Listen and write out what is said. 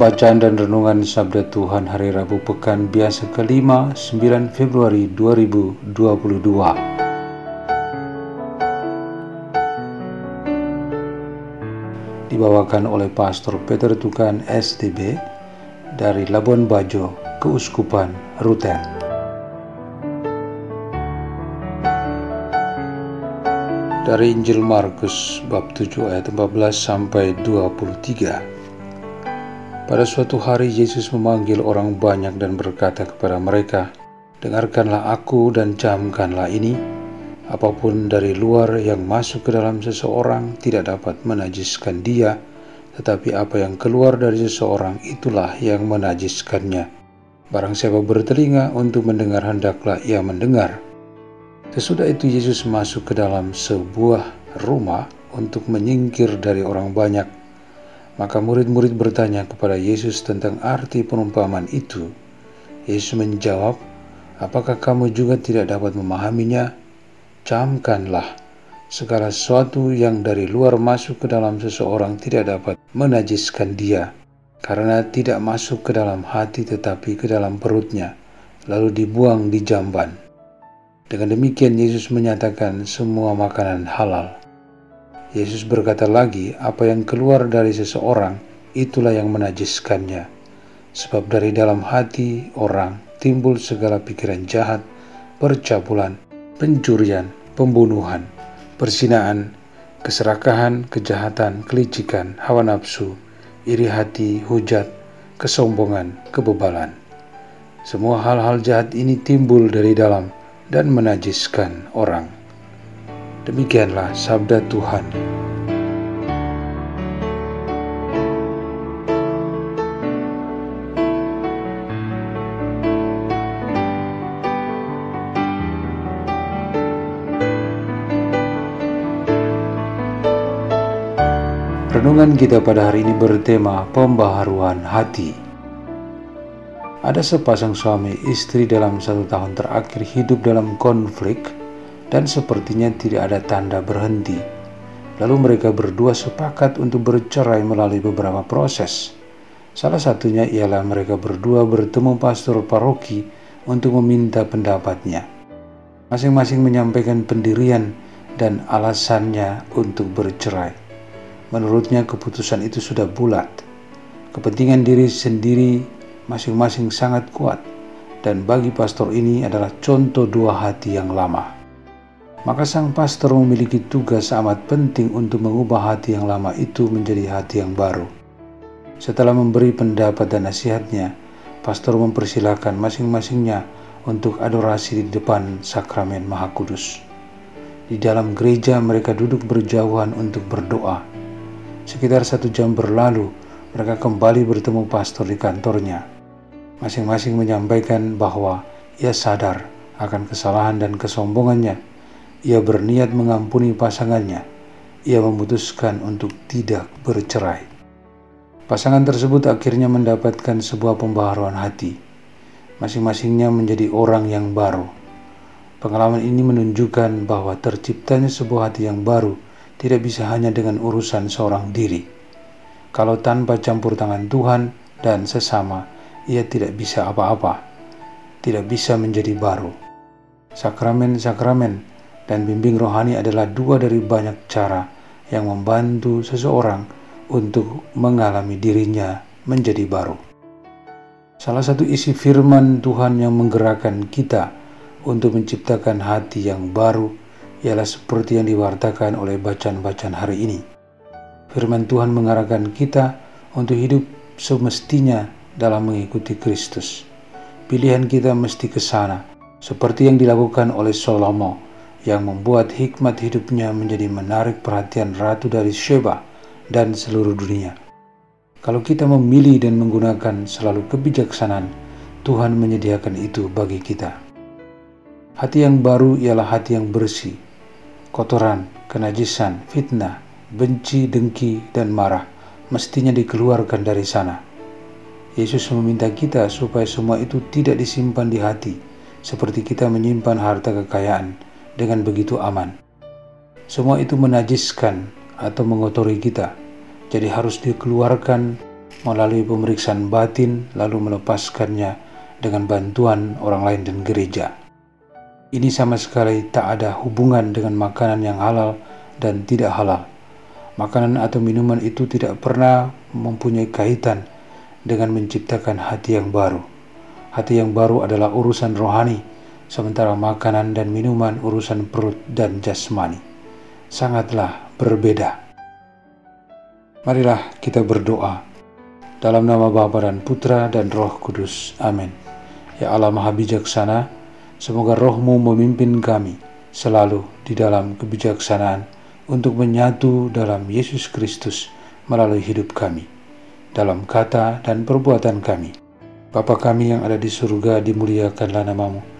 Bacaan dan Renungan Sabda Tuhan Hari Rabu Pekan Biasa kelima 9 Februari 2022 Dibawakan oleh Pastor Peter Tukan STB dari Labuan Bajo, Keuskupan Ruten. Dari Injil Markus bab 7 ayat 14 sampai 23 pada suatu hari Yesus memanggil orang banyak dan berkata kepada mereka, Dengarkanlah aku dan camkanlah ini, apa pun dari luar yang masuk ke dalam seseorang tidak dapat menajiskan dia, tetapi apa yang keluar dari seseorang itulah yang menajiskannya. Barang siapa bertelinga untuk mendengar hendaklah ia mendengar. Sesudah itu Yesus masuk ke dalam sebuah rumah untuk menyingkir dari orang banyak maka murid-murid bertanya kepada Yesus tentang arti perumpamaan itu. Yesus menjawab, Apakah kamu juga tidak dapat memahaminya? Camkanlah, segala sesuatu yang dari luar masuk ke dalam seseorang tidak dapat menajiskan dia, karena tidak masuk ke dalam hati tetapi ke dalam perutnya, lalu dibuang di jamban. Dengan demikian Yesus menyatakan semua makanan halal. Yesus berkata lagi, apa yang keluar dari seseorang, itulah yang menajiskannya. Sebab dari dalam hati orang timbul segala pikiran jahat, percabulan, pencurian, pembunuhan, persinaan, keserakahan, kejahatan, kelicikan, hawa nafsu, iri hati, hujat, kesombongan, kebebalan. Semua hal-hal jahat ini timbul dari dalam dan menajiskan orang. Demikianlah sabda Tuhan. Renungan kita pada hari ini bertema pembaharuan hati. Ada sepasang suami istri dalam satu tahun terakhir hidup dalam konflik dan sepertinya tidak ada tanda berhenti. Lalu mereka berdua sepakat untuk bercerai melalui beberapa proses. Salah satunya ialah mereka berdua bertemu pastor paroki untuk meminta pendapatnya. Masing-masing menyampaikan pendirian dan alasannya untuk bercerai. Menurutnya keputusan itu sudah bulat. Kepentingan diri sendiri masing-masing sangat kuat dan bagi pastor ini adalah contoh dua hati yang lama. Maka sang pastor memiliki tugas amat penting untuk mengubah hati yang lama itu menjadi hati yang baru. Setelah memberi pendapat dan nasihatnya, pastor mempersilahkan masing-masingnya untuk adorasi di depan sakramen Maha Kudus. Di dalam gereja mereka duduk berjauhan untuk berdoa. Sekitar satu jam berlalu, mereka kembali bertemu pastor di kantornya. Masing-masing menyampaikan bahwa ia sadar akan kesalahan dan kesombongannya ia berniat mengampuni pasangannya. Ia memutuskan untuk tidak bercerai. Pasangan tersebut akhirnya mendapatkan sebuah pembaharuan hati. Masing-masingnya menjadi orang yang baru. Pengalaman ini menunjukkan bahwa terciptanya sebuah hati yang baru tidak bisa hanya dengan urusan seorang diri. Kalau tanpa campur tangan Tuhan dan sesama, ia tidak bisa apa-apa, tidak bisa menjadi baru. Sakramen-sakramen dan bimbing rohani adalah dua dari banyak cara yang membantu seseorang untuk mengalami dirinya menjadi baru. Salah satu isi firman Tuhan yang menggerakkan kita untuk menciptakan hati yang baru ialah seperti yang diwartakan oleh bacaan-bacaan hari ini. Firman Tuhan mengarahkan kita untuk hidup semestinya dalam mengikuti Kristus. Pilihan kita mesti ke sana, seperti yang dilakukan oleh Salomo yang membuat hikmat hidupnya menjadi menarik perhatian ratu dari Sheba dan seluruh dunia. Kalau kita memilih dan menggunakan selalu kebijaksanaan, Tuhan menyediakan itu bagi kita. Hati yang baru ialah hati yang bersih. Kotoran, kenajisan, fitnah, benci, dengki, dan marah mestinya dikeluarkan dari sana. Yesus meminta kita supaya semua itu tidak disimpan di hati, seperti kita menyimpan harta kekayaan dengan begitu aman. Semua itu menajiskan atau mengotori kita, jadi harus dikeluarkan melalui pemeriksaan batin lalu melepaskannya dengan bantuan orang lain dan gereja. Ini sama sekali tak ada hubungan dengan makanan yang halal dan tidak halal. Makanan atau minuman itu tidak pernah mempunyai kaitan dengan menciptakan hati yang baru. Hati yang baru adalah urusan rohani, sementara makanan dan minuman urusan perut dan jasmani. Sangatlah berbeda. Marilah kita berdoa. Dalam nama Bapa dan Putra dan Roh Kudus. Amin. Ya Allah Maha Bijaksana, semoga rohmu memimpin kami selalu di dalam kebijaksanaan untuk menyatu dalam Yesus Kristus melalui hidup kami, dalam kata dan perbuatan kami. Bapa kami yang ada di surga, dimuliakanlah namamu.